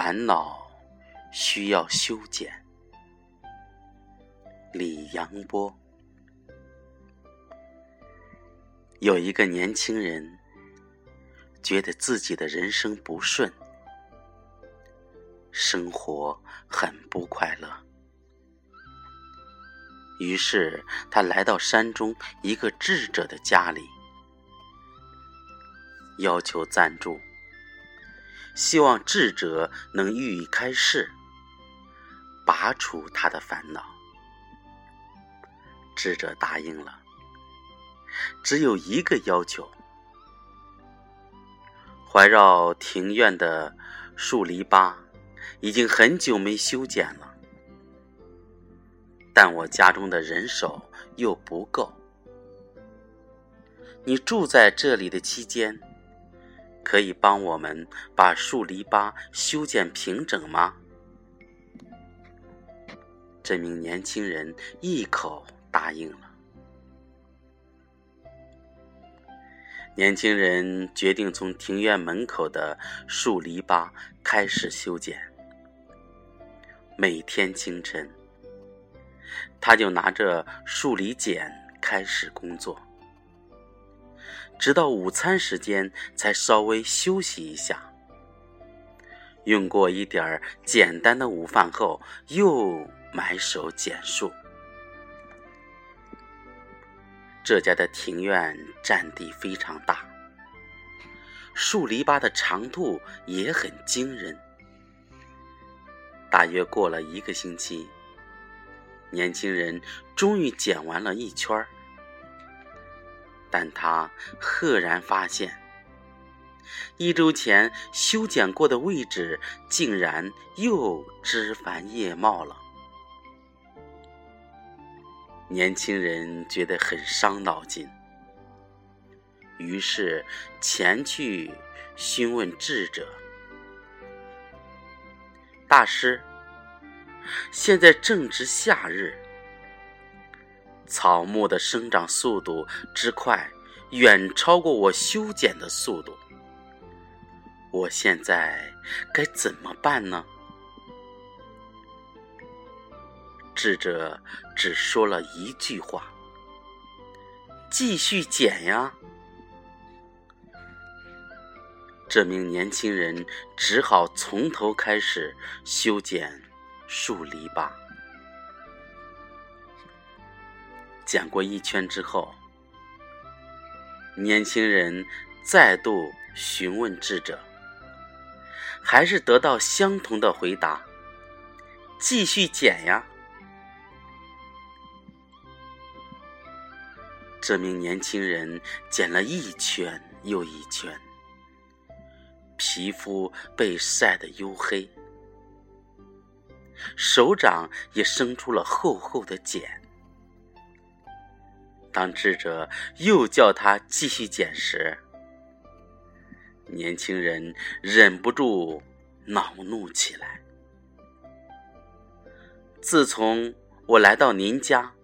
烦恼需要修剪。李阳波有一个年轻人，觉得自己的人生不顺，生活很不快乐，于是他来到山中一个智者的家里，要求赞助。希望智者能予以开示，拔除他的烦恼。智者答应了，只有一个要求：环绕庭院的树篱笆已经很久没修剪了，但我家中的人手又不够。你住在这里的期间。可以帮我们把树篱笆修剪平整吗？这名年轻人一口答应了。年轻人决定从庭院门口的树篱笆开始修剪。每天清晨，他就拿着树篱剪开始工作。直到午餐时间，才稍微休息一下。用过一点儿简单的午饭后，又埋首剪树。这家的庭院占地非常大，树篱笆的长度也很惊人。大约过了一个星期，年轻人终于剪完了一圈儿。但他赫然发现，一周前修剪过的位置竟然又枝繁叶茂了。年轻人觉得很伤脑筋，于是前去询问智者：“大师，现在正值夏日。”草木的生长速度之快，远超过我修剪的速度。我现在该怎么办呢？智者只说了一句话：“继续剪呀。”这名年轻人只好从头开始修剪树篱笆。剪过一圈之后，年轻人再度询问智者，还是得到相同的回答：“继续剪呀。”这名年轻人剪了一圈又一圈，皮肤被晒得黝黑，手掌也生出了厚厚的茧。当智者又叫他继续捡时，年轻人忍不住恼怒起来。自从我来到您家，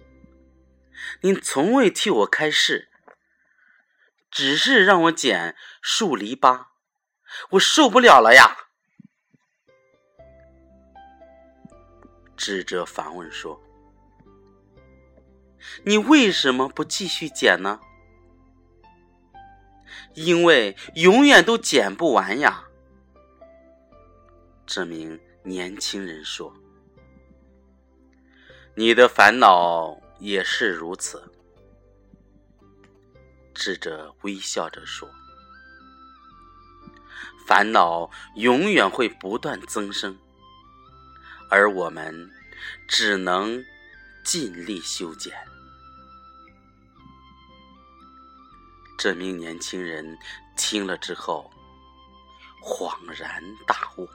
您从未替我开示，只是让我捡树篱笆，我受不了了呀！智者反问说。你为什么不继续剪呢？因为永远都剪不完呀。这名年轻人说：“你的烦恼也是如此。”智者微笑着说：“烦恼永远会不断增生，而我们只能尽力修剪。”这名年轻人听了之后，恍然大悟。